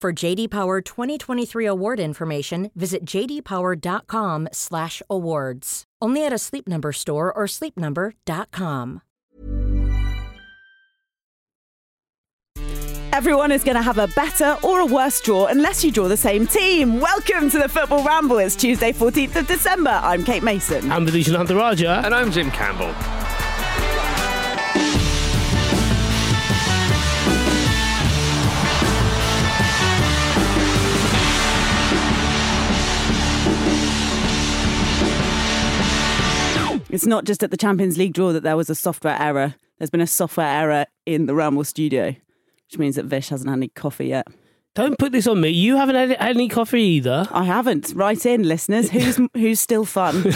For JD Power 2023 award information, visit jdpower.com/awards. Only at a Sleep Number store or sleepnumber.com. Everyone is going to have a better or a worse draw unless you draw the same team. Welcome to the Football Ramble. It's Tuesday, 14th of December. I'm Kate Mason. I'm Vithushan Ehantharajah. And I'm Jim Campbell. It's not just at the Champions League draw that there was a software error. There's been a software error in the Ramble studio, which means that Vish hasn't had any coffee yet. Don't put this on me. You haven't had had any coffee either. I haven't. Write in, listeners. Who's who's still fun?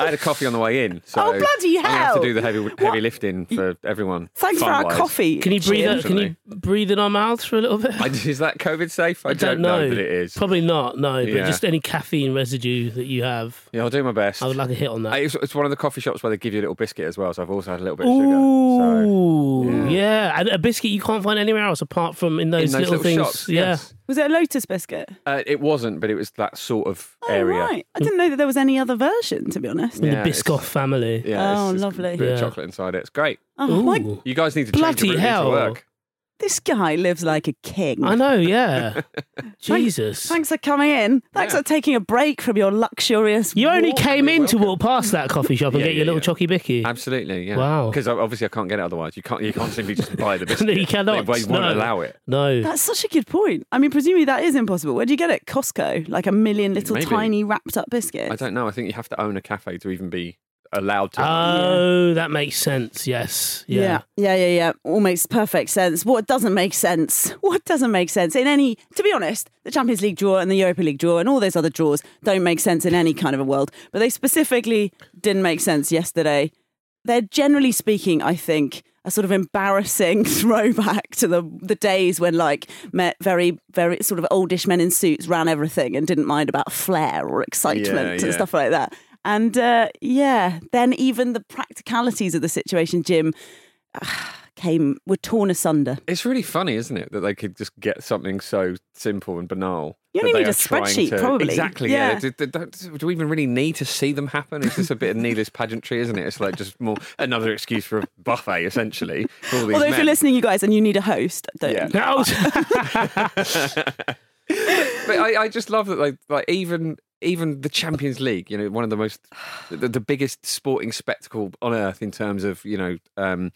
I had a coffee on the way in. So Oh, bloody I'm have to do the heavy heavy lifting for everyone. Thanks for our fun-wise. coffee. Can you breathe? Jim. Out, can you breathe in our mouths for a little bit? I, is that COVID safe? I, I don't, know. but it is. Probably not. No, but Yeah. just any caffeine residue that you have, Yeah, I'll do my best. I would like a hit on that. It's, it's one of the coffee shops where they give you a little biscuit as well, so I've also had a little bit of sugar. So Ooh, yeah. And a biscuit you can't find anywhere else apart from in those, in those little, little, things. shops, yeah. yes. Was it a Lotus biscuit? Uh, it wasn't, but it was that sort of Oh, area. right. I didn't know that there was any other version, to be honest. Yeah, the Biscoff family. Yeah, Oh, it's, it's lovely. A bit of Yeah. chocolate inside it. It's great. Oh, my, You guys need to change Bloody your hell. to work. This guy lives like a king. I know, yeah. Jesus. Thanks for coming in. Thanks Yeah. for taking a break from your luxurious. You only walk. came in to walk past that coffee shop and Yeah, get your yeah, little yeah. chocky bicky. Absolutely, yeah. Wow. Because obviously I can't get it otherwise. You can't. You can't simply just buy the biscuit. No, you cannot. They won't No. allow it. No. That's such a good point. I mean, presumably that is impossible. Where do you get it? Costco, like a million little Maybe. tiny wrapped up biscuits. I don't know. I think you have to own a cafe to even be allowed to. Oh, that makes sense. Yes. Yeah. Yeah, yeah, yeah, yeah. All makes perfect sense. What doesn't make sense? What doesn't make sense in any? To be honest, the Champions League draw and the Europa League draw and all those other draws don't make sense in any kind of a world. But they specifically didn't make sense yesterday. They're generally speaking, I think, a sort of embarrassing throwback to the the days when like met very very sort of oldish men in suits ran everything and didn't mind about flair or excitement Yeah, and yeah. stuff like that. And uh, yeah, then even the practicalities of the situation, Jim, came were torn asunder. It's really funny, isn't it, that they could just get something so simple and banal. You only need a spreadsheet, to- probably. Exactly. Yeah. Yeah. Do, do- do- do we even really need to see them happen? It's just a bit of needless pageantry, isn't it? It's like just more another excuse for a buffet, essentially. For all these Although if you're listening, you guys, and you need a host, don't Yeah. But I, I just love that like like even even the Champions League, you know, one of the most the, the biggest sporting spectacle on earth in terms of you know. Um,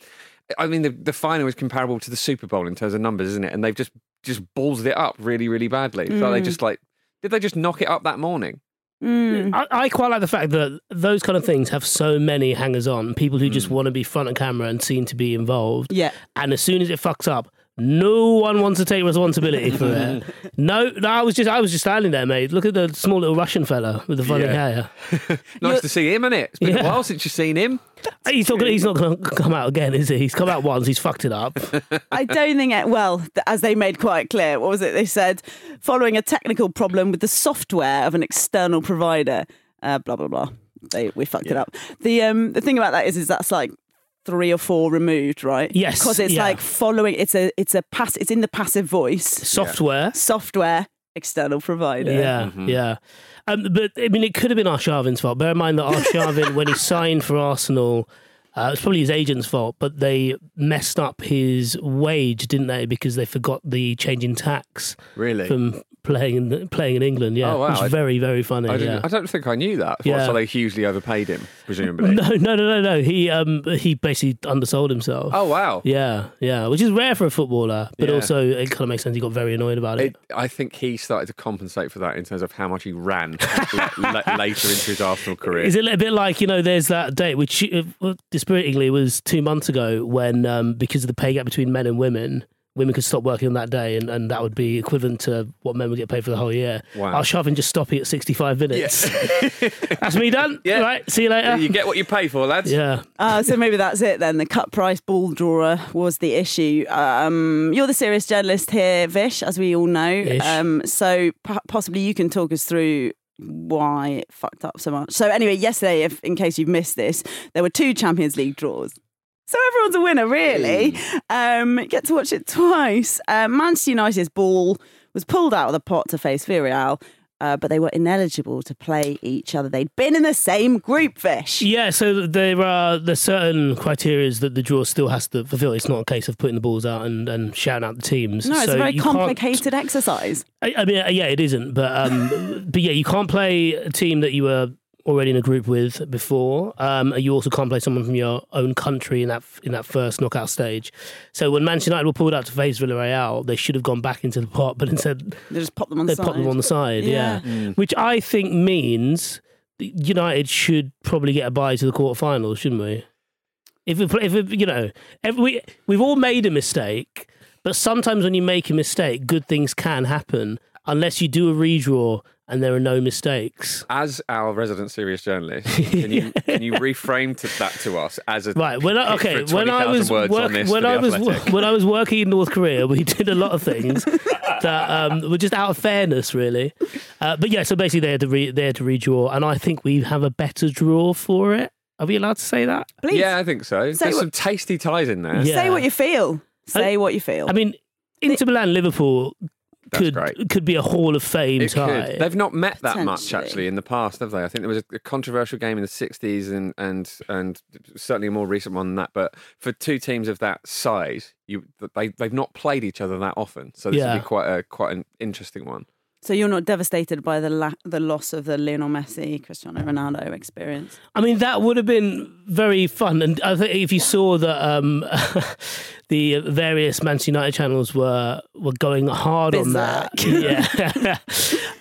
I mean, the, the final is comparable to the Super Bowl in terms of numbers, isn't it? And they've just just ballsed it up really, really badly. So they just like, did they just knock it up that morning? Mm. I, I quite like the fact that those kind of things have so many hangers on, people who Hmm. just want to be front of camera and seen to be involved. Yeah. And as soon as it fucks up, no one wants to take responsibility for it. No, no, I was just I was just standing there, mate. Look at the small little Russian fella with the funny Yeah. hair. Nice to see him, isn't it? It's been Yeah. a while since you've seen him. He's not gonna, he's not going to come out again, is he? He's come out once. He's fucked it up. I don't think it, well, th- as they made quite clear, what was it they said? Following a technical problem with the software of an external provider, uh, blah, blah, blah. They, we fucked it up. The, um, the thing about that is, is that's like three or four removed, right? Yes, Because it's yeah. like following, it's a, it's a pass, it's in the passive voice, Software. software, external provider. Yeah, yeah. Um, but I mean, it could have been Arshavin's fault. Bear in mind that Arshavin, when he signed for Arsenal, Uh, it's probably his agent's fault, but they messed up his wage, didn't they? Because they forgot the change in tax Really? from playing in playing in England. Yeah, Oh, wow. which I- very very funny. I, yeah. I don't think I knew that. Yeah. So they hugely overpaid him, presumably. No, no, no, no, no. He um he basically undersold himself. Oh wow! Yeah, yeah, which is rare for a footballer, but Yeah. also it kind of makes sense. He got very annoyed about it. It, I think he started to compensate for that in terms of how much he ran la- la- later into his Arsenal career. Is it a bit like you know? There's that date which, uh, dispiritingly, was two months ago when um, because of the pay gap between men and women, women could stop working on that day, and, and that would be equivalent to what men would get paid for the whole year. Wow. Arshavin just stop it at 65 minutes. That's me done. Yeah. Right. See you later. you get what you pay for, lads. yeah. Uh, so maybe that's it then. The cut price ball drawer was the issue. Um, you're the serious journalist here, Vish, as we all know. Um, so p- possibly you can talk us through why it fucked up so much. So anyway, yesterday, if in case you've missed this, there were two Champions League draws. So everyone's a winner, really. Um, get to watch it twice. Uh, Manchester United's ball was pulled out of the pot to face Villarreal, uh, but they were ineligible to play each other. They'd been in the same group, Vish. Yeah, so there are there's certain criteria that the draw still has to fulfill. It's not a case of putting the balls out and, and shouting out the teams. No, it's so a very complicated exercise. I, I mean, yeah, it isn't, but um, but yeah, you can't play a team that you were already in a group with before. Um, you also can't play someone from your own country in that in that first knockout stage. So when Manchester United were pulled out to face Villarreal, they should have gone back into the pot, but instead They just pop them on they the side. popped them on the side. Yeah, Yeah. which I think means United should probably get a bye to the quarterfinals, shouldn't we? If we, play- if we, you know, if we we've all made a mistake, but sometimes when you make a mistake, good things can happen unless you do a redraw and there are no mistakes. As our resident serious journalist, can you can you reframe to that to us as a Right. When I, okay. for When I was work, when I was Athletic? when I was working in North Korea, we did a lot of things that um, were just out of fairness, really. Uh, but yeah, so basically they had to re, they had to redraw, and I think we have a better draw for it. Are we allowed to say that? Please, Yeah, I think so. Say There's what- some tasty ties in there. Yeah. say what you feel. Say what you feel. I mean, Inter Milan Liverpool That's could great. could be a Hall of Fame It tie. could. They've not met that much actually in the past, have they? I think there was a, a controversial game in the '60s and and and certainly a more recent one than that. But for two teams of that size, you they they've not played each other that often, so this Yeah. would be quite a quite an interesting one. So you're not devastated by the la- the loss of the Lionel Messi, Cristiano Ronaldo experience. I mean, that would have been very fun. And I think if you saw that um, the various Manchester United channels were were going hard on that, yeah,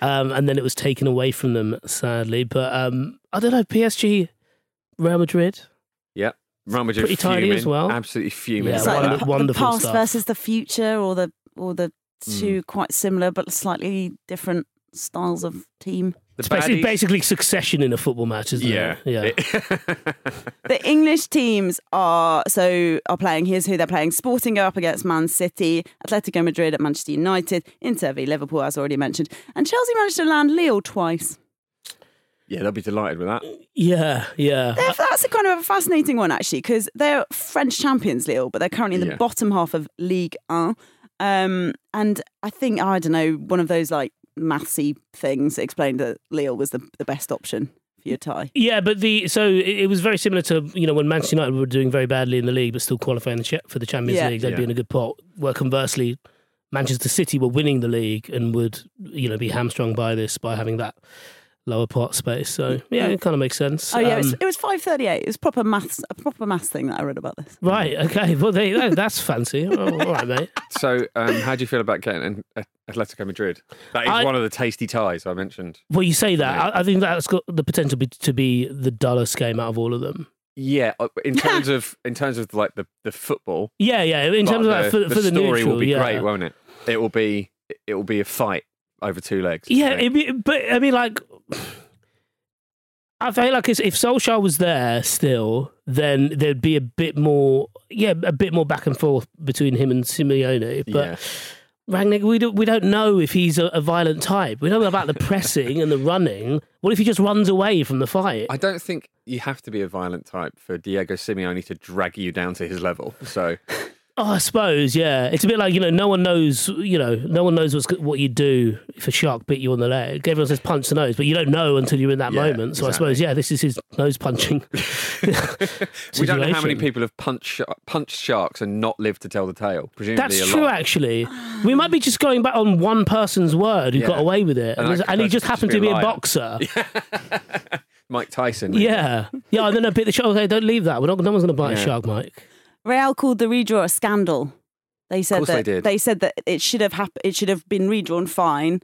um, and then it was taken away from them, sadly. But um, I don't know, PSG, Real Madrid. Yeah, Real Madrid Pretty tidy as well. Absolutely fuming. Yeah, It's like wonder- the, wonderful the past stuff. versus the future, or the or the Mm. quite similar but slightly different styles of team. The It's basically, basically succession in a football match, isn't yeah, it? Yeah. The English teams are so are playing. Here's who they're playing: Sporting go up against Man City, Atletico Madrid at Manchester United, Inter v Liverpool, as already mentioned, and Chelsea managed to land Lille twice. yeah, they'll be delighted with that. yeah, yeah. They're- That's a kind of a fascinating one, actually, because they're French champions, Lille, but they're currently in the Yeah. bottom half of League One. Um, and I think, I don't know, one of those like mathsy things explained that Lille was the, the best option for your tie. Yeah, but the so it, it was very similar to you know when Manchester United were doing very badly in the league but still qualifying the for the Champions Yeah. League, they'd be in a good pot. Where conversely, Manchester City were winning the league and would you know be hamstrung by this by having that lower pot space. So yeah, it kind of makes sense. Oh yeah, it was, Um, it was five thirty eight. It was proper maths, a proper maths thing that I read about this. right. Okay. Well, there you go. That's fancy. All right, mate. So, um, how do you feel about getting an Atletico Madrid? That is I- one of the tasty ties I mentioned. Well, you say that. Yeah. I, I think that's got the potential be, to be the dullest game out of all of them. Yeah, uh, in terms of in terms of like the, the football, Yeah, yeah. In terms of but that, the, for, the for the story neutral, will be yeah. great, won't it? It will be it will be a fight over two legs. Yeah, it'd be, but I mean, like, I feel like it's, if Solskjaer was there still, then there'd be a bit more, yeah, a bit more back and forth between him and Simeone. But Yeah. Rangnick, we don't, we don't know if he's a, a violent type. We don't know about the pressing and the running. What if he just runs away from the fight? I don't think you have to be a violent type for Diego Simeone to drag you down to his level. So Oh, I suppose, yeah. It's a bit like you know, no one knows, you know, no one knows what's what you do if a shark bit you on the leg. Everyone says punch the nose, but you don't know until you're in that Yeah, moment. So I suppose, yeah, this is his nose punching we don't know how many people have punched punched sharks and not lived to tell the tale. Presumably, That's true, lot. actually. We might be just going back on one person's word who Yeah. got away with it, And and, and he just happened just to be be a a boxer. Mike Tyson. Yeah, yeah. And then I bit the shark. Okay, don't leave that. We're not. No one's going to bite Yeah. a shark, Mike. Real called the redraw a scandal. They said course they that did. said that it should have happened. It should have been redrawn fine,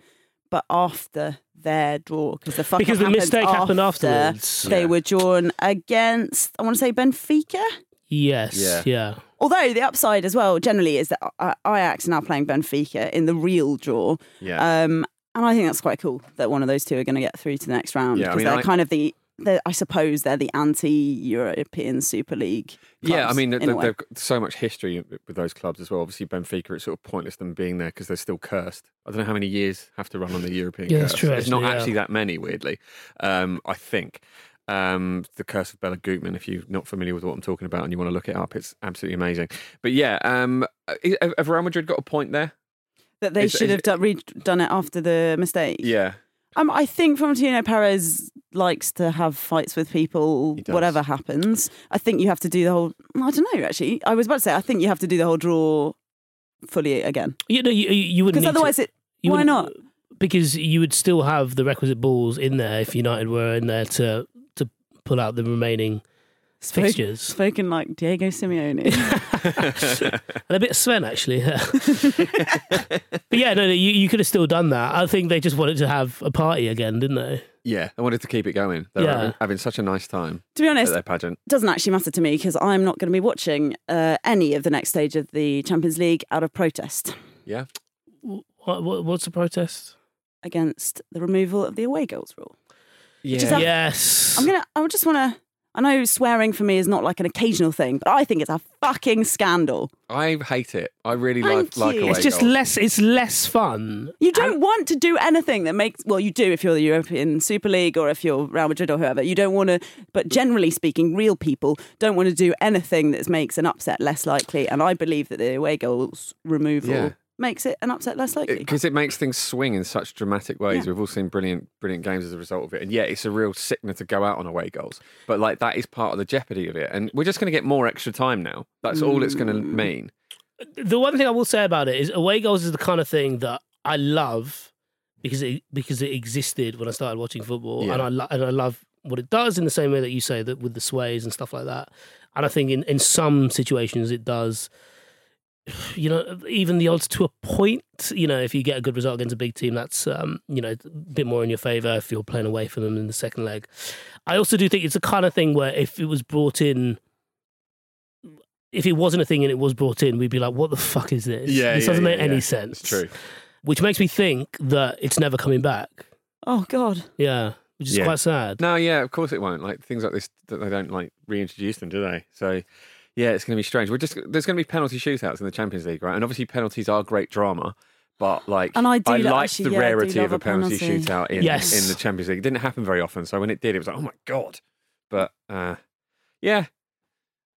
but after their draw because the fuck Because the mistake happened after afterwards. They Yeah. were drawn against. I want to say Benfica. Yes. Yeah. Yeah. Although the upside as well generally is that Ajax are now playing Benfica in the real draw. Yeah. Um, and I think that's quite cool that one of those two are going to get through to the next round Yeah, I because mean, they're I- kind of the, they're, I suppose they're the anti-European Super League. yeah, I mean, they, a way. they've got so much history with those clubs as well. Obviously, Benfica, it's sort of pointless them being there because they're still cursed. I don't know how many years have to run on the European Yeah, curse. that's true, It's not actually, yeah. actually that many, weirdly. Um, I think. Um, the Curse of Bela Guttmann. If you're not familiar with what I'm talking about and you want to look it up, it's absolutely amazing. But yeah, um, have have Real Madrid got a point there? that they is- should is have done, redone it after the mistake. Yeah, Um, I think Florentino Perez likes to have fights with people, whatever happens. I think you have to do the whole. I don't know. Actually, I was about to say I think you have to do the whole draw fully again You know, you, you wouldn't. because need to- otherwise, it. you why wouldn't- not? Because you would still have the requisite balls in there if United were in there to to pull out the remaining Spoke- fixtures. Spoken like Diego Simeone. And a bit of Sven, actually. but yeah, no, no you, you could have still done that. I think they just wanted to have a party again, didn't they? Yeah. I wanted to keep it going. They were Yeah. having, having such a nice time to be at honest, their pageant. doesn't actually matter to me because I'm not going to be watching uh, any of the next stage of the Champions League out of protest Yeah. What, what, what's the protest? against the removal of the away goals rule. Yeah. Just have- yes. I'm gonna. I just want to. I know swearing for me is not like an occasional thing, but I think it's a fucking scandal. I hate it. I really Thank like like you. away it's just goals. less. It's less fun. You don't want to do anything that makes. Well, you do if you're the European Super League or if you're Real Madrid or whoever. You don't want to. But generally speaking, real people don't want to do anything that makes an upset less likely. And I believe that the away goals removal Yeah. Makes it an upset less likely. because it, makes things swing in such dramatic ways. Yeah. We've all seen brilliant, brilliant games as a result of it, and yeah, it's a real sickener to go out on away goals. But like that is part of the jeopardy of it, and we're just going to get more extra time now. That's all it's going to Mm. mean. The one thing I will say about it is away goals is the kind of thing that I love because it because it existed when I started watching football, Yeah. and I lo- and I love what it does in the same way that you say that with the sways and stuff like that. And I think in in some situations it does. You know, even the odds to a point. You know, if you get a good result against a big team, that's um, you know a bit more in your favour if you're playing away from them in the second leg. I also do think it's the kind of thing where if it was brought in if it wasn't a thing and it was brought in, we'd be like, "What the fuck is this? Yeah. This doesn't make any sense." It's true. Which makes me think that it's never coming back. oh God. Yeah, which is Yeah. quite sad. No, yeah, of course it won't. Like things like this, that they don't like reintroduce them, do they? So. Yeah, it's going to be strange. We're just there's going to be penalty shootouts in the Champions League, right? And obviously penalties are great drama, but like And I do lo- like actually, the yeah, rarity of a a penalty, penalty. shootout in Yes. in the Champions League. It didn't happen very often, so when it did, it was like, oh my god. But uh, yeah,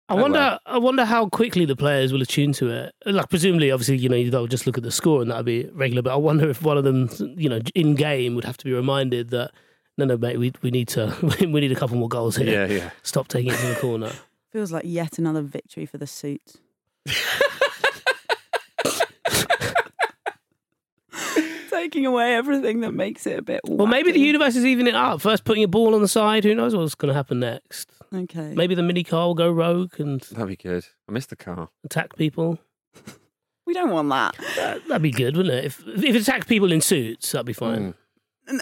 I Oh, wonder. well. I wonder how quickly the players will attune to it. Like, presumably, obviously, you know, they'll just look at the score and that'll be regular. But I wonder if one of them, you know, in game would have to be reminded that no, no, mate, we we need to we need a couple more goals here. yeah, yeah. Stop taking it to the corner. Feels like yet another victory for the suit. Taking away everything that makes it a bit. Well, maybe the universe is evening it up. First, putting a ball on the side. Who knows what's going to happen next? Okay. Maybe the mini car will go rogue and That'd be good. I missed the car. attack people. We don't want that. That, that'd be good, wouldn't it? If if it attacked people in suits, that'd be fine. Mm.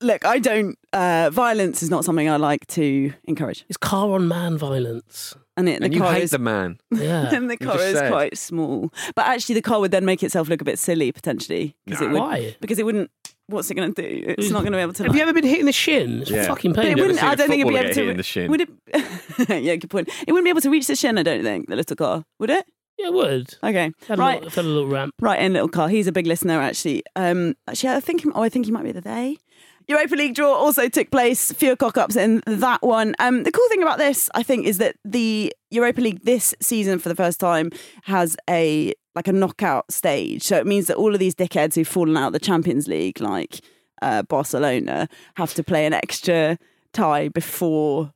Look, I don't. Uh, violence is not something I like to encourage, It's car on man violence. and, it, And the you car hate is the man. Yeah. and the car is said. quite small. But actually, the car would then make itself look a bit silly potentially because No. it would. Why? Because it wouldn't. What's it going to do? It's not going to be able to. Have like- you ever been hit in the shin? It's Yeah. fucking But it You ever painful. wouldn't. seen I a don't think it'd be able to. hit in the shin? Would it? yeah, good point. It wouldn't be able to reach the shin. I don't think the little car would it. Yeah, it would. Okay, Had a right, little, had a little ramp. right in little car. He's a big listener actually. Um, actually, I think. Oh, I think he might be the they. Europa League draw also took place. Fewer cock ups in that one. Um, the cool thing about this, I think, is that the Europa League this season, for the first time, has a like a knockout stage. So it means that all of these dickheads who've fallen out of the Champions League, like uh, Barcelona, have to play an extra tie before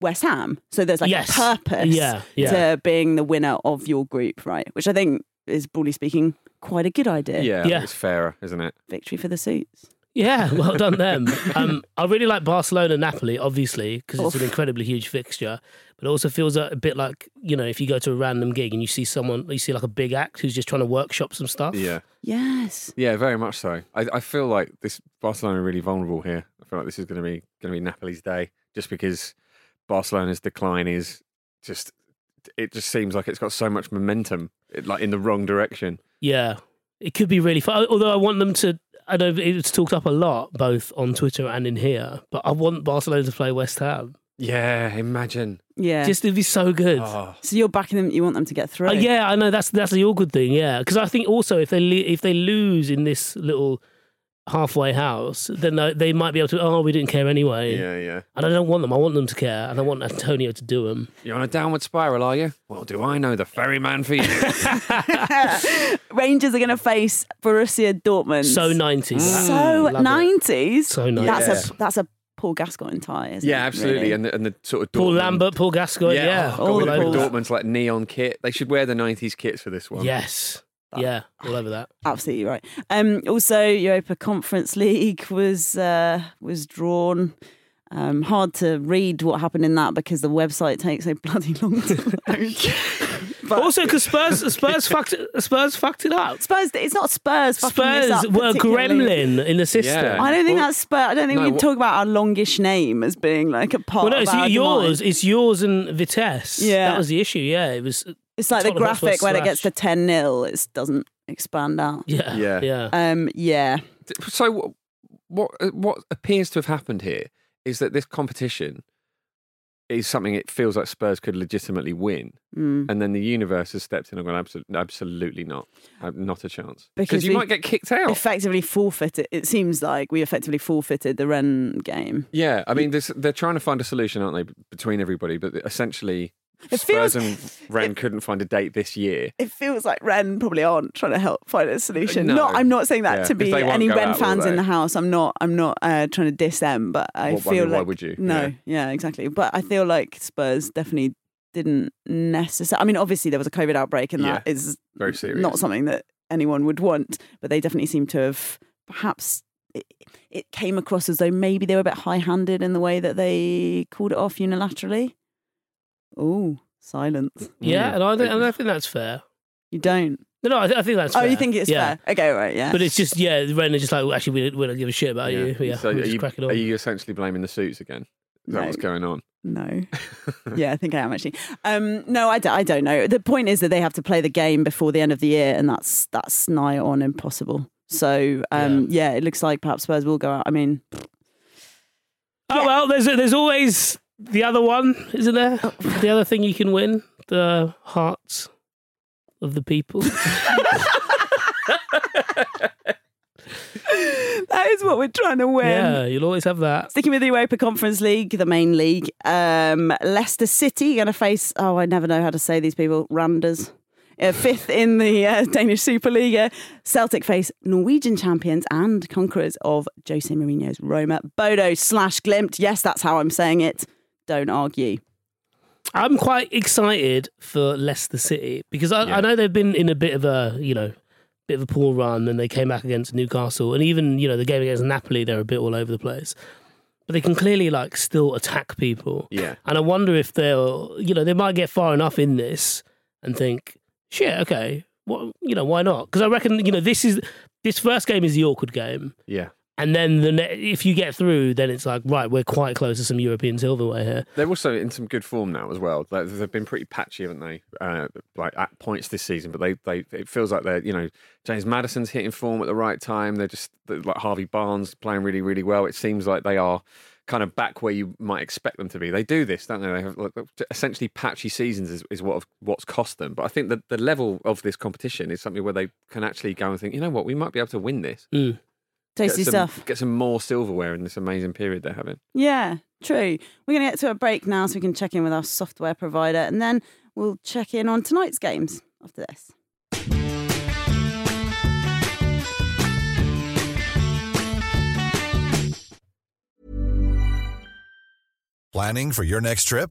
West Ham. So there's like Yes. a purpose Yeah, yeah. to being the winner of your group, right? Which I think is broadly speaking quite a good idea. Yeah, Yeah. it's fairer, isn't it? Victory for the suits. Yeah, well done them. um, I really like Barcelona Napoli, obviously, because it's an incredibly huge fixture. But it also feels a, a bit like you know if you go to a random gig and you see someone, you see like a big act who's just trying to workshop some stuff. Yeah. Yes. Yeah, very much so. I, I feel like this Barcelona are really vulnerable here. I feel like this is going to be going to be Napoli's day, just because Barcelona's decline is just. It just seems like it's got so much momentum, it, like in the wrong direction. Yeah, it could be really fun. Although I want them to. I know it's talked up a lot, both on Twitter and in here. But I want Barcelona to play West Ham. Yeah, imagine. Yeah. Just it'd be so good. Oh, so you're backing them. You want them to get through. Uh, yeah, I know that's that's the awkward thing. Yeah, because I think also if they if they lose in this little halfway house, then they, they might be able to. Oh, we didn't care anyway. yeah, yeah. And I don't want them. I want them to care, and I want Antonio to do them. You're on a downward spiral, are you? Well, do I know the ferryman for you? Rangers are going to face Borussia Dortmund. So nineties. Mm. so nineties. So 90s. That's a that's a Paul Gascoigne tie. Isn't yeah, it, Yeah, absolutely. really? And the, and the sort of Paul Lambert, Paul Gascoigne. Yeah, oh, all the. Dortmund's like neon kit. They should wear the '90s kits for this one. yes, yeah, all over that. Absolutely right. Um, also, Europa Conference League was uh, was drawn. Um, hard to read what happened in that because the website takes a bloody long time. but Also, because Spurs, Spurs fucked, it- Spurs fucked it up. Spurs, it's not Spurs. fucking Spurs up were gremlin in the system. Yeah. I don't think Well, that's Spurs. I don't think no, we can talk about our longish name as being like a part Well, no, of it's our yours. demise. It's yours and Vitesse. Yeah. that was the issue. Yeah, it was. It's like the graphic when it gets to 10 0, it doesn't expand out. Yeah, Yeah. yeah. Um, yeah. So what, what uh, appears to have happened here is that this competition is something it feels like Spurs could legitimately win, Mm. and then the universe has stepped in and gone absolutely, absolutely not, not a chance. Because you might get kicked out. Effectively forfeited. It seems like we effectively forfeited the Rennes game. yeah, I mean, this, they're trying to find a solution, aren't they, between everybody? But essentially, It Spurs feels- and Rennes couldn't find a date this year. It feels like Rennes probably aren't trying to help find a solution. No. Not, I'm not saying that Yeah, to be any Rennes out, fans in the house. I'm not. I'm not uh, trying to diss them, but I Well, I feel mean, why like would you? No, Yeah. yeah. exactly. But I feel like Spurs definitely didn't necessarily. I mean, obviously there was a COVID outbreak, and that Yeah, is Very serious. not something that anyone would want. But they definitely seem to have perhaps. It, it came across as though maybe they were a bit high-handed in the way that they called it off unilaterally. Oh, silence! Yeah, and I think, and I think that's fair. You don't. No, no, I, th- I think that's Oh, fair. you think it's yeah. fair? Okay, right, yeah. But it's just, yeah, Rennes are just like, well, actually, we, we don't give a shit about you. Yeah, So we'll are just you, crack on. are you essentially blaming the suits again? Is that No. what's going on? No. yeah, I think I am actually. Um, no, I, d- I don't know. The point is that they have to play the game before the end of the year, and that's that's nigh on impossible. So um, yeah. it looks like perhaps Spurs will go out. I mean, Oh well, there's there's always the other one, isn't there? Oh. the other thing you can win, the hearts of the people. that is what we're trying to win. yeah, you'll always have that. Sticking with the Europa Conference League, the main league, um, Leicester City going to face. Oh, I never know how to say these people. Randers. Uh, fifth in the uh, Danish Superliga. Celtic face Norwegian champions and conquerors of Jose Mourinho's Roma. Bodo slash Glimt. Yes, that's how I'm saying it. Don't argue. I'm quite excited for Leicester City because I, Yeah. I know they've been in a bit of a you know bit of a poor run, and they came back against Newcastle, and even you know the game against Napoli, they're a bit all over the place. But they can clearly like still attack people. Yeah. And I wonder if they'll, you know, they might get far enough in this and think, shit, okay, well, you know, why not? Because I reckon, you know, this is this first game is the awkward game, Yeah. And then the ne- if you get through, then it's like, right, we're quite close to some European silverware here. They're also in some good form now as well. Like, they've been pretty patchy, haven't they? Uh, like at points this season, but they, they it feels like they're you know James Maddison's hitting form at the right time. They're just they're like Harvey Barnes playing really really well. It seems like they are kind of back where you might expect them to be. They do this, don't they? They have like, essentially patchy seasons is, is what what's cost them. But I think that the level of this competition is something where they can actually go and think, you know what, we might be able to win this. Mm. Tasty get some, stuff. Get some more silverware in this amazing period they're having. Yeah, true. We're going to get to a break now so we can check in with our software provider and then we'll check in on tonight's games after this. Planning for your next trip?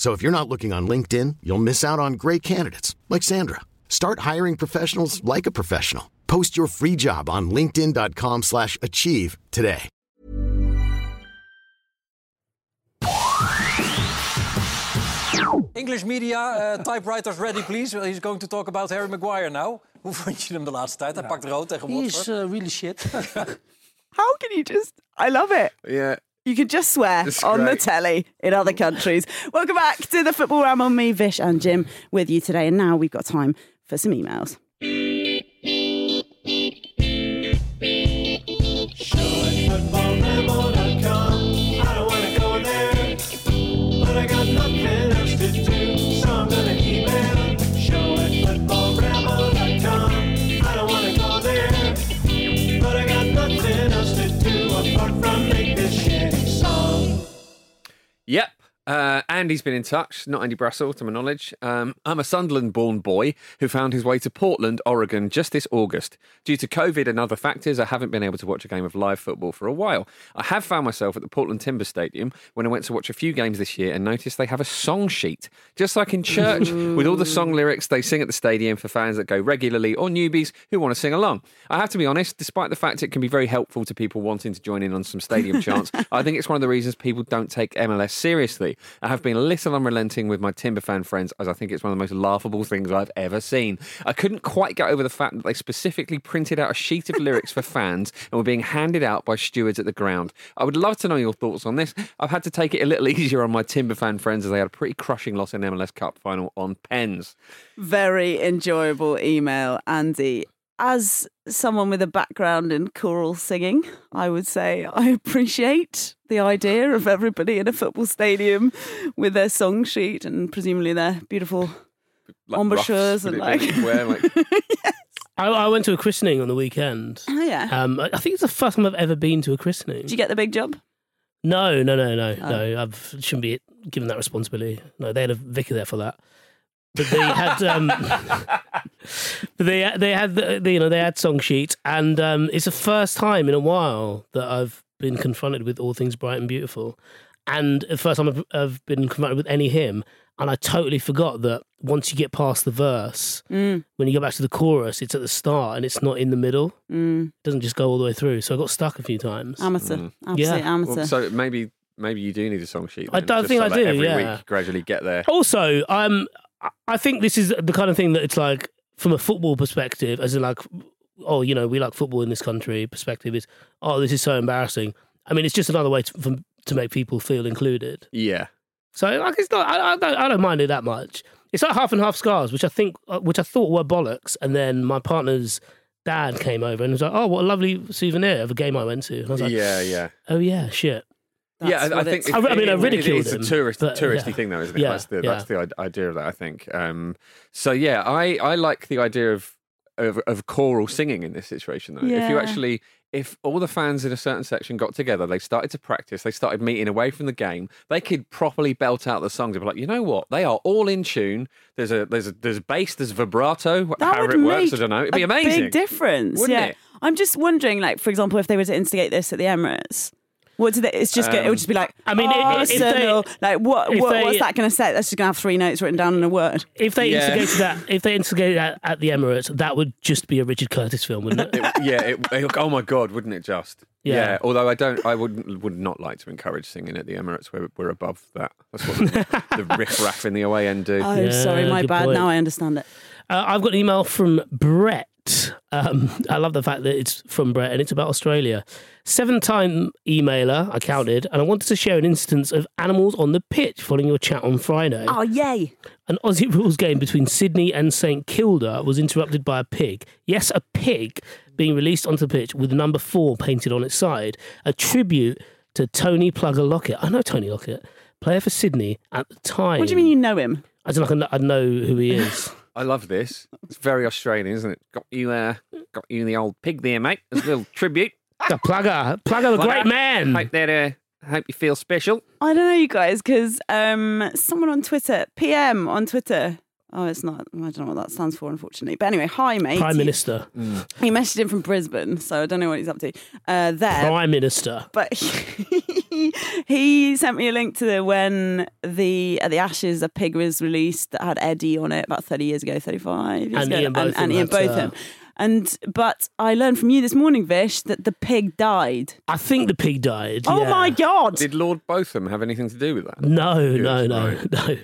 So if you're not looking on LinkedIn, you'll miss out on great candidates like Sandra. Start hiring professionals like a professional. Post your free job on linkedin.com/achieve slash achieve today. English media, uh, typewriters ready please. He's going to talk about Harry Maguire now. Hoe vond je hem de laatste tijd? Hij pakt rood tegen Watford. He's uh, really shit. How can you just? I love it. Yeah. You can just swear It's on the telly in other countries. Welcome back to the Football Ramble Me, Vish, and Jim with you today. And now we've got time for some emails. Uh, Andy's been in touch, not Andy Brassell, to my knowledge. Um, I'm a Sunderland born boy who found his way to Portland, Oregon just this August. Due to COVID and other factors, I haven't been able to watch a game of live football for a while. I have found myself at the Portland Timber Stadium when I went to watch a few games this year and noticed they have a song sheet, just like in church, with all the song lyrics they sing at the stadium for fans that go regularly or newbies who want to sing along. I have to be honest, despite the fact it can be very helpful to people wanting to join in on some stadium chants, I think it's one of the reasons people don't take MLS seriously. I have been a little unrelenting with my Timber fan friends as I think it's one of the most laughable things I've ever seen. I couldn't quite get over the fact that they specifically printed out a sheet of lyrics for fans and were being handed out by stewards at the ground. I would love to know your thoughts on this. I've had to take it a little easier on my Timber fan friends as they had a pretty crushing loss in MLS Cup final on pens. Very enjoyable email, Andy. As someone with a background in choral singing, I would say I appreciate the idea of everybody in a football stadium with their song sheet and presumably their beautiful Like embouchures ruffs, and like. Wear, like I, I went to a christening on the weekend. oh yeah. Um, I I think it's the first time I've ever been to a christening. Did you get the big job? No, no, no, no, Oh. no. I shouldn't be given that responsibility. No, they had a vicar there for that. But they had, um, but they they had the, the- you know they had song sheets, and um, it's the first time in a while that I've been confronted with all things bright and beautiful, and the first time I've, I've been confronted with any hymn, and I totally forgot that once you get past the verse, Mm, when you go back to the chorus, it's at the start and it's not in the middle. mm. It doesn't just go all the way through. So I got stuck a few times. Amateur. Mm. Absolute Yeah. amateur. Well, so maybe maybe you do need a song sheet. I don't think so I do, Every yeah. week, gradually get there. Also, um, I- think this is the kind of thing that it's like from a football perspective, as in like, oh, you know, we like football in this country. Perspective is, oh, this is so embarrassing. I mean, it's just another way to, to make people feel included. Yeah, So like, it's not. I, I don't. I don't mind it that much. It's like half and half scars, which I think, uh, which I thought were bollocks, and then my partner's dad came over and was like, "Oh, what a lovely souvenir of a game I went to." And I was like, yeah, yeah. "Oh yeah, shit." Yeah, I, I think it's- I- I mean, I it- it- It's a him, tourist, but, touristy yeah. thing, though, isn't it? Yeah, that's the yeah. that's the idea of that. I think. Um, so yeah, I I like the idea of of, of choral singing in this situation. Though, if you actually, if all the fans in a certain section got together, they started to practice, they started meeting away from the game, they could properly belt out the songs. They'd be like, you know what? They are all in tune. There's a there's a there's bass, there's vibrato. That however would it works, make I don't know. It'd be a amazing. Big difference, Wouldn't yeah. it? I'm just wondering, like, for example, if they were to instigate this at the Emirates. What do they? It's just. go, it would just be like. I mean, if they- like what? if what they- what's that going to say? That's just going to have three notes written down in a word. If they Yeah. instigated that, if they instigated that at the Emirates, that would just be a Richard Curtis film, wouldn't it? yeah, it, it- oh my god, wouldn't it just? Yeah. Although I don't, I would would not like to encourage singing at the Emirates. We're we're above that. That's what the, the riff raff in the away end do. Oh, Yeah, sorry, my bad. point. Now I understand it. Uh, I've got an email from Brett. Um, I love the fact that it's from Brett and it's about Australia. Seven time emailer, I counted, and I wanted to share an instance of animals on the pitch following your chat on Friday. Oh, yay! An Aussie rules game between Sydney and St Kilda was interrupted by a pig. Yes, a pig being released onto the pitch with number four painted on its side. A tribute to Tony Plugger Lockett. I know Tony Lockett, player for Sydney at the time. What do you mean you know him? I don't know, I know who he is. I love this. It's very Australian, isn't it? Got you, uh, got you the old pig there, mate. As a little tribute. The Plugger, Plugger, the great man. Hope that, uh, hope you feel special. I don't know, you guys, because um, someone on Twitter, PM on Twitter. Oh, it's not. I don't know what that stands for, unfortunately. But anyway, hi, mate. Prime He- Minister. He messaged him from Brisbane, so I don't know what he's up to uh, there. Prime Minister. But he, he sent me a link to the, when the at the Ashes a pig was released that had Eddie on it about thirty years ago, thirty five years And ago, Ian Botham and, Ian had, uh, Botham. And but I learned from you this morning, Vish, that the pig died. I think the pig died. Oh yeah. my god! Did Lord Botham have anything to do with that? No, no, no, right. no.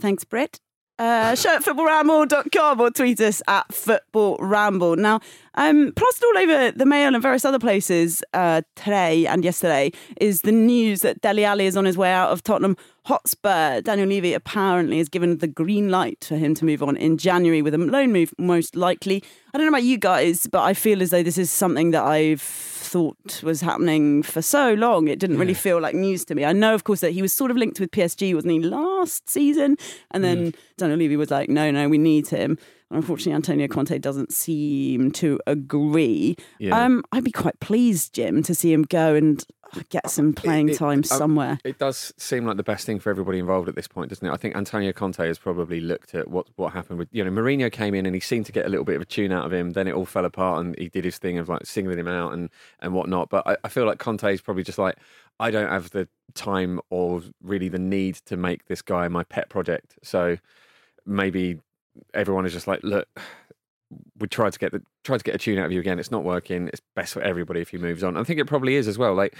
Thanks, Britt. Uh, show at footballramble.com or tweet us at footballramble. Now, um, plastered all over the Mail and various other places uh, today and yesterday is the news that Dele Alli is on his way out of Tottenham Hotspur. Daniel Levy apparently has given the green light for him to move on in January with a loan move, most likely. I don't know about you guys, but I feel as though this is something that I've thought was happening for so long. It didn't really feel like news to me. I know, of course, that he was sort of linked with PSG, wasn't he, last season? And then Daniel Levy was like, no, no, we need him. Unfortunately, Antonio Conte doesn't seem to agree. Yeah. Um, I'd be quite pleased, Jim, to see him go and get some playing It- it- time um, somewhere. It does seem like the best thing for everybody involved at this point, doesn't it? I think Antonio Conte has probably looked at what, what happened with you know Mourinho came in and he seemed to get a little bit of a tune out of him. Then it all fell apart and he did his thing of like singling him out and and whatnot. But I, I feel like Conte is probably just like I don't have the time or really the need to make this guy my pet project. So maybe everyone is just like, look, we tried to get the tried to get a tune out of you again. It's not working. It's best for everybody if he moves on. I think it probably is as well. Like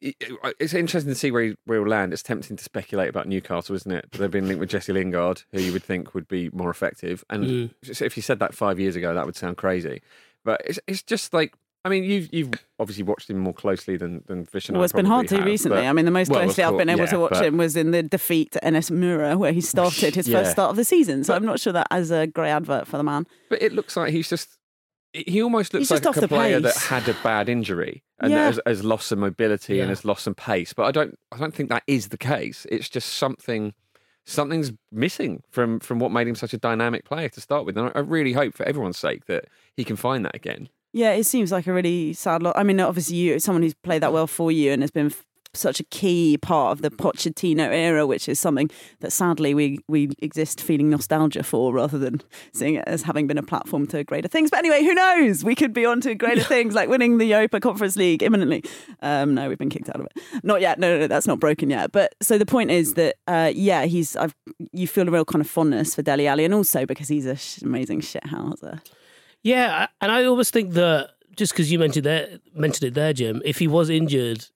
it- it- it's interesting to see where he, where he'll land. It's tempting to speculate about Newcastle, isn't it? They've been linked with Jesse Lingard, who you would think would be more effective. And Mm. if you said that five years ago, that would sound crazy. But it's it's just like. I mean, you've you've obviously watched him more closely than than Vish and I Well, it's been hard to recently. but- I mean, the most well, closely I've been able yeah, to watch but- him was in the defeat to NS Mura, where he started his Yeah. first start of the season. So I'm not sure that as a grey advert for the man. But it looks like he's just. He almost looks He's like a player that had a bad injury and Yeah. has, has lost some mobility and has lost some pace. But I don't. I don't think that is the case. It's just something. Something's missing from from what made him such a dynamic player to start with. And I, I really hope, for everyone's sake, that he can find that again. Yeah, it seems like a really sad lot. I mean, obviously, you someone who's played that well for you and has been f- such a key part of the Pochettino era, which is something that sadly we we exist feeling nostalgia for, rather than seeing it as having been a platform to greater things. But anyway, who knows? We could be on to greater things, like winning the Europa Conference League imminently. Um, no, we've been kicked out of it. Not yet. No, no, no, that's not broken yet. But so the point is that, uh, yeah, he's. I've, you feel a real kind of fondness for Dele Alli, and also because he's an sh- amazing shithouser. Yeah, and I always think that just because you mentioned that mentioned it there, Jim, if he was injured,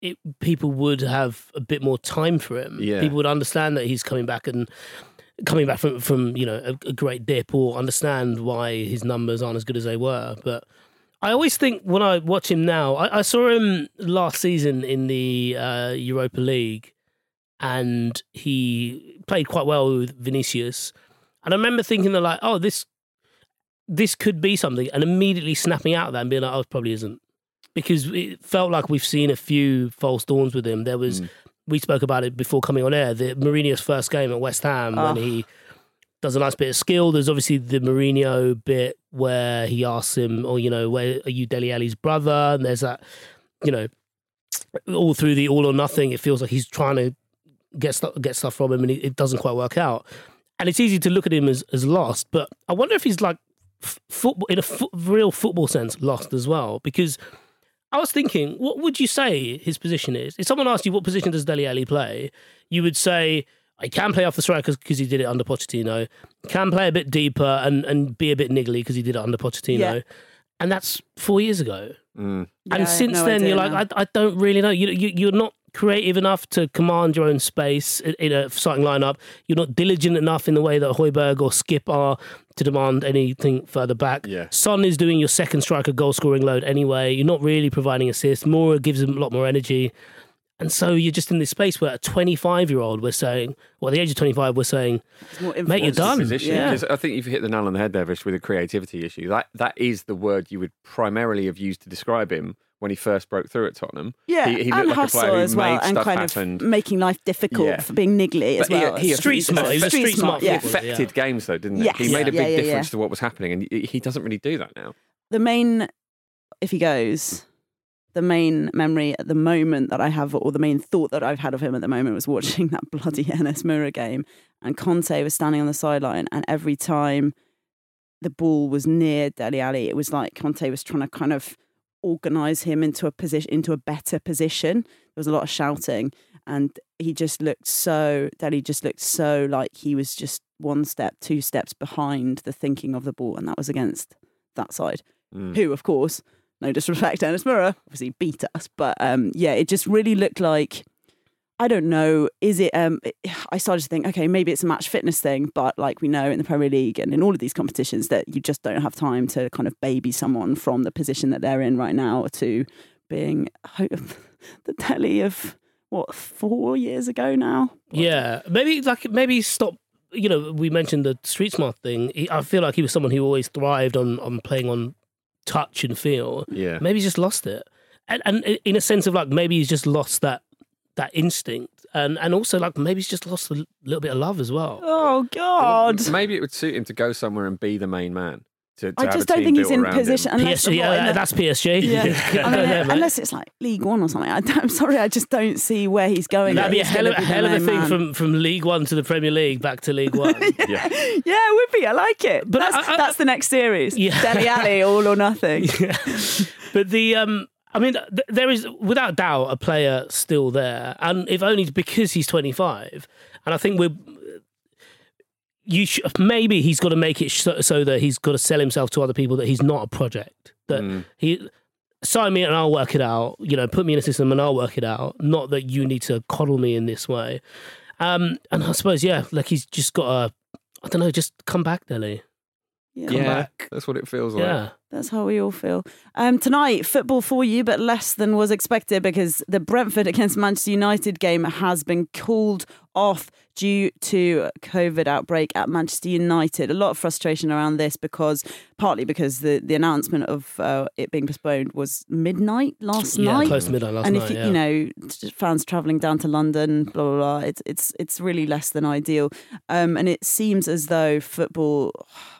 it people would have a bit more time for him. Yeah. People would understand that he's coming back and coming back from from you know a, a great dip, or understand why his numbers aren't as good as they were. But I always think when I watch him now, I, I saw him last season in the uh, Europa League, and he played quite well with Vinicius. And I remember thinking that like, oh, this this could be something, and immediately snapping out of that and being like, oh, it probably isn't. Because it felt like we've seen a few false dawns with him. There was, mm. we spoke about it before coming on air, the Mourinho's first game at West Ham Oh. when he does a nice bit of skill. There's obviously the Mourinho bit where he asks him, or, you know, where are you Dele Alli's brother? And there's that, you know, all through the all or nothing, it feels like he's trying to get stuff, get stuff from him and it, it doesn't quite work out. And it's easy to look at him as, as lost, but I wonder if he's like football in a fo- real football sense lost as well because I was thinking, what would you say his position is? If someone asked you what position does Dele Alli play, you would say I can play off the strikers because he did it under Pochettino, can play a bit deeper and, and be a bit niggly because he did it under Pochettino. Yeah. And that's four years ago. Mm. And have since no then, idea you're like, now. I, I don't really know. You, you, you're not creative enough to command your own space in- in a starting lineup. You're not diligent enough in the way that Højbjerg or Skipp are to demand anything further back. Yeah. Son is doing your second striker goal scoring load anyway. You're not really providing assists. Moura gives him a lot more energy. And so you're just in this space where a 25 year old, we're saying, well, at the age of 25, we're saying, more mate, you're done. position Yeah. because I think you've hit the nail on the head there, Vish, with a creativity issue. That that is the word you would primarily have used to describe him when he first broke through at Tottenham. Yeah, he, he and looked like a hustle player who as well, made and stuff kind happen. of making life difficult Yeah. for being niggly as But he- well. he- Street smart. He a Street street smart yeah. He affected yeah. games though, didn't he? Yes. He made a big yeah, yeah. difference to what was happening, and he, he doesn't really do that now. the main, if he goes, the main memory at the moment that I have, or the main thought that I've had of him at the moment, was watching that bloody NS Mura game, and Conte was standing on the sideline, and every time the ball was near Dele Alli, it was like Conte was trying to kind of organize him into a position, into a better position. There was a lot of shouting, and he just looked so. Dele just looked so like he was just one step, two steps behind the thinking of the ball, and that was against that side Mm. who, of course, no disrespect, Dennis Mirror, obviously beat us. But um, yeah, it just really looked like I don't know. Is it? Um, I started to think, okay, maybe it's a match fitness thing, but like we know in the Premier League and in all of these competitions, that you just don't have time to kind of baby someone from the position that they're in right now to being the Dele of what four years ago now. Yeah, maybe like maybe stop. You know, we mentioned the street smart thing. I feel like he was someone who always thrived on on playing on touch and feel. Yeah. Maybe he's just lost it, and and in a sense of like maybe he's just lost that that instinct, and and also like maybe he's just lost a little bit of love as well. Oh God! Maybe it would suit him to go somewhere and be the main man. To, to I just don't think he's in position unless PSG, what, in the- that's PSG. Yeah, Go I mean, there, mate. unless it's like League One or something. I, I'm sorry, I just don't see where he's going. That'd be a hell of, a be the hell of a thing man. from, from League One to the Premier League back to League One. Yeah. yeah, it would be. I like it. But that's, I- I- that's the next series. Yeah. Dele Alli, all or nothing. but the um I mean th- there is without doubt a player still there and if only because he's 25 and I think we're you sh- maybe he's got to make it so, so that he's got to sell himself to other people that he's not a project that Mm. he sign me and I'll work it out you know put me in a system and I'll work it out not that you need to coddle me in this way um and I suppose yeah like he's just got to I don't know just come back Dele Yeah. Come Yeah, back. that's what it feels like. yeah That's how we all feel. Um, tonight, football for you, but less than was expected because the Brentford against Manchester United game has been called off due to COVID outbreak at Manchester United. A lot of frustration around this because partly because the, the announcement of uh, it being postponed was midnight last yeah night. close to midnight last and night if you, yeah. you know fans traveling down to London, blah blah blah, it's it's it's really less than ideal. Um, and it seems as though football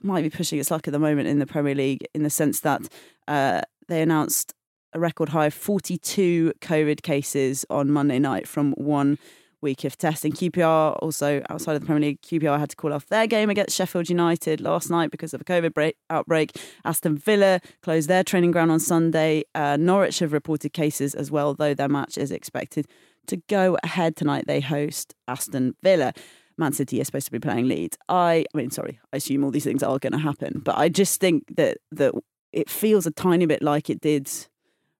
might be pushing its luck at the moment in the Premier League, in the sense that uh, they announced a record high of 42 COVID cases on Monday night from one week of testing. QPR also outside of the Premier League, QPR had to call off their game against Sheffield United last night because of a COVID break, outbreak. Aston Villa closed their training ground on Sunday. Uh, Norwich have reported cases as well, though their match is expected to go ahead tonight. They host Aston Villa. Man City is supposed to be playing Leeds. I, I mean, sorry, I assume all these things are going to happen, but I just think that that it feels a tiny bit like it did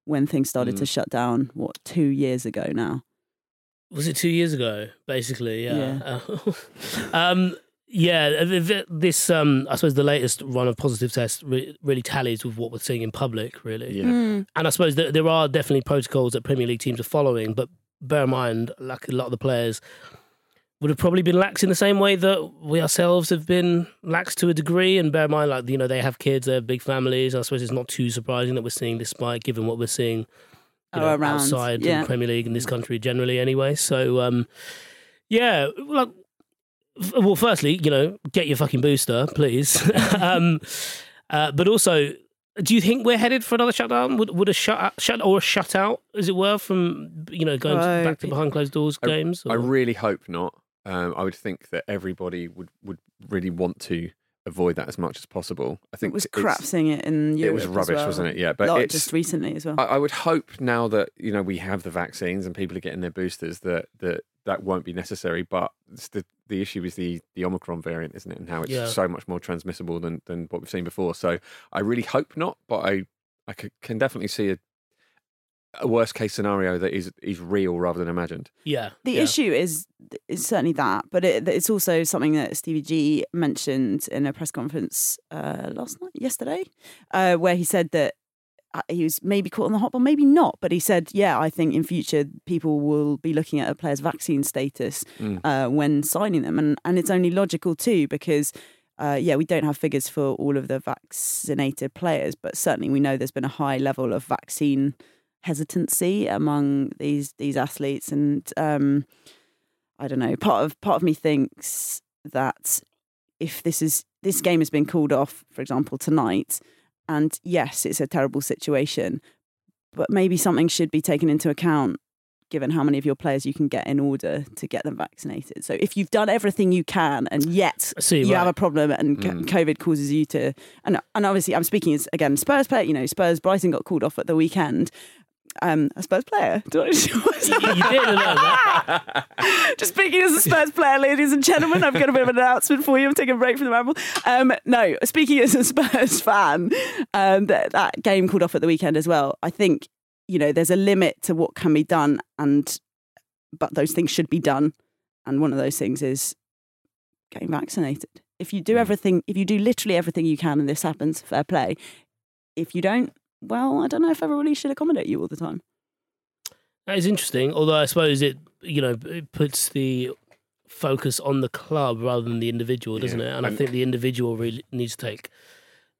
when things started to shut down. What two years ago now? Was it two years ago basically? Yeah, um yeah th- th- this um i suppose the latest run of positive tests re- really tallies with what we're seeing in public really. Yeah. Mm. and i suppose that there are definitely protocols that premier league teams are following but bear in mind like a lot of the players would have probably been lax in the same way that we ourselves have been lax to a degree. And bear in mind like you know they have kids they have big families. I suppose it's not too surprising that we're seeing this spike given what we're seeing you Oh, know, around, outside yeah. the Premier League in this country generally anyway. So um, yeah, like f- well, firstly, you know, get your fucking booster, please. um, uh, but also, do you think we're headed for another shutdown? Would would a shut shut or a shutout, as it were, from you know going Right. back to behind closed doors I- games? I really hope not. Um, I would think that everybody would, would really want to avoid that as much as possible. I think It was crap seeing it in Europe. It was as rubbish, well. wasn't it? Yeah, but Like, it's just recently as well. I, I would hope now that you know we have the vaccines and people are getting their boosters that that that won't be necessary. But the the issue is the the Omicron variant, isn't it? And how it's Yeah. so much more transmissible than than what we've seen before. So I really hope not, but I I could, can definitely see a a worst case scenario that is is real rather than imagined. Yeah. The yeah. issue is is certainly that, but it, it's also something that Stevie G mentioned in a press conference uh, last night, yesterday, uh, where he said that uh, he was maybe caught on the hot, but maybe not. But he said, "Yeah, I think in future people will be looking at a player's vaccine status Mm. uh, when signing them, and and it's only logical too because." Uh, yeah, we don't have figures for all of the vaccinated players, but certainly we know there's been a high level of vaccine hesitancy among these these athletes, and um, I don't know. Part of part of me thinks that if this is this game has been called off, for example, tonight, and yes, it's a terrible situation, but maybe something should be taken into account given how many of your players you can get in order to get them vaccinated. So if you've done everything you can and yet see, you right. have a problem and Mm. COVID causes you to and and obviously I'm speaking as again Spurs player, you know, Spurs Brighton got called off at the weekend. Um, a Spurs player. Do I- you, you did that. Just speaking as a Spurs player, ladies and gentlemen, I've got a bit of an announcement for you. I'm taking a break from the ramble. Um, no, speaking as a Spurs fan, um, that, that game called off at the weekend as well. I think you know there's a limit to what can be done, and but those things should be done, and one of those things is getting vaccinated. If you do everything, if you do literally everything you can, and this happens, fair play. If you don't, well, I don't know if everybody should accommodate you all the time. That is interesting. Although I suppose it, you know, it puts the focus on the club rather than the individual, doesn't Yeah, it? And I think the individual really needs to take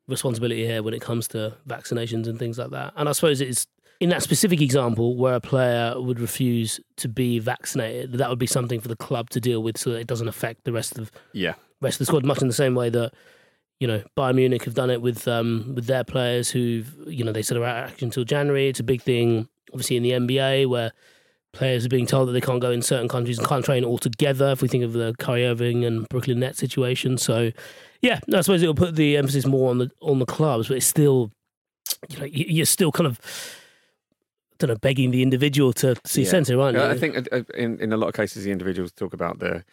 responsibility here when it comes to vaccinations and things like that. And I suppose it's in that specific example where a player would refuse to be vaccinated. That would be something for the club to deal with, so that it doesn't affect the rest of Yeah, rest of the squad, much in the same way that you know Bayern Munich have done it with um, with their players who've you know they said are out of action until January. It's a big thing, obviously in the NBA where players are being told that they can't go in certain countries and can't train altogether. If we think of the Kyrie Irving and Brooklyn Nets situation, so yeah, I suppose it'll put the emphasis more on the on the clubs, but it's still you know you- you're still kind of. I don't know, begging the individual to see Yeah. sense aren't you? I think uh, uh, in in a lot of cases the individuals talk about the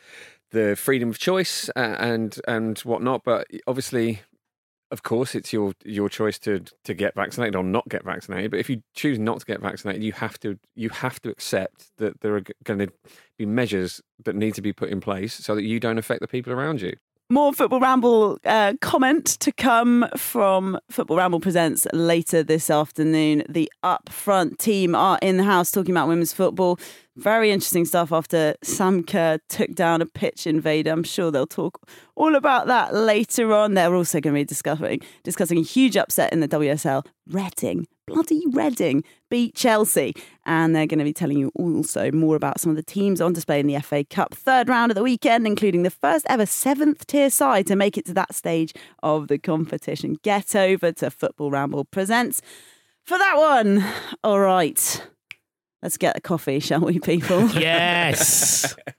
the freedom of choice uh, and and whatnot, but obviously, of course, it's your your choice to to get vaccinated or not get vaccinated. But if you choose not to get vaccinated, you have to you have to accept that there are going to be measures that need to be put in place so that you don't affect the people around you. More Football Ramble uh, comment to come from Football Ramble Presents later this afternoon. The up front team are in the house talking about women's football. Very interesting stuff after Sam Kerr took down a pitch invader. I'm sure they'll talk all about that later on. They're also going to be discussing, discussing a huge upset in the WSL. Reading, bloody Reading, beat Chelsea. And they're going to be telling you also more about some of the teams on display in the FA Cup third round of the weekend, including the first ever seventh tier side to make it to that stage of the competition. Get over to Football Ramble Presents for that one. All right. Let's get a coffee, shall we, people? Yes.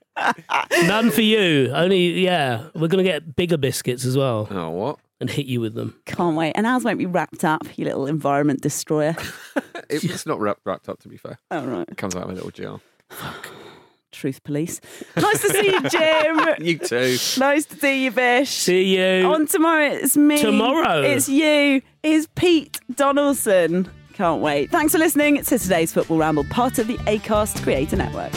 None for you. Only, yeah. We're going to get bigger biscuits as well Oh, what? and hit you with them. Can't wait. And ours won't be wrapped up, you little environment destroyer. It, it's not wrapped, wrapped up, to be fair. All right. It comes out of a little jar. Truth police. Nice to see you, Jim. You too. nice to see you, Vish. See you. On tomorrow, it's me. Tomorrow? It's you. It's Pete Donaldson. Can't wait. Thanks for listening to today's Football Ramble, part of the ACAST Creator Network.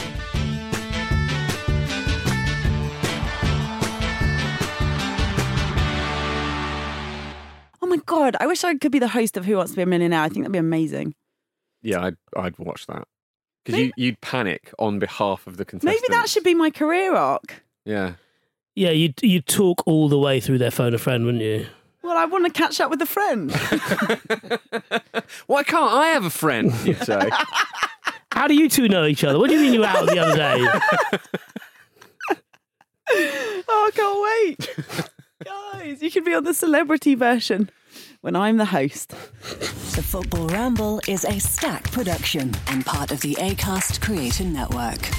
My God, I wish I could be the host of Who Wants to Be a Millionaire. I think that'd be amazing. Yeah, I'd, I'd watch that. Because you, you'd panic on behalf of the contestants. Maybe that should be my career arc. Yeah. Yeah, you you talk all the way through their phone a friend, wouldn't you? Well, I want to catch up with a friend. Why can't I have a friend? You'd say. How do you two know each other? What do you mean you were out the other day? oh, I can't wait. Guys, you could be on the celebrity version when I'm the host. The Football Ramble is a stack production and part of the ACAST Creator Network.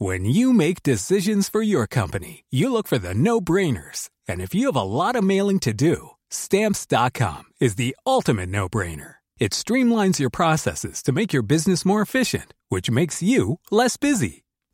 When you make decisions for your company, you look for the no brainers. And if you have a lot of mailing to do, stamps.com is the ultimate no brainer. It streamlines your processes to make your business more efficient, which makes you less busy.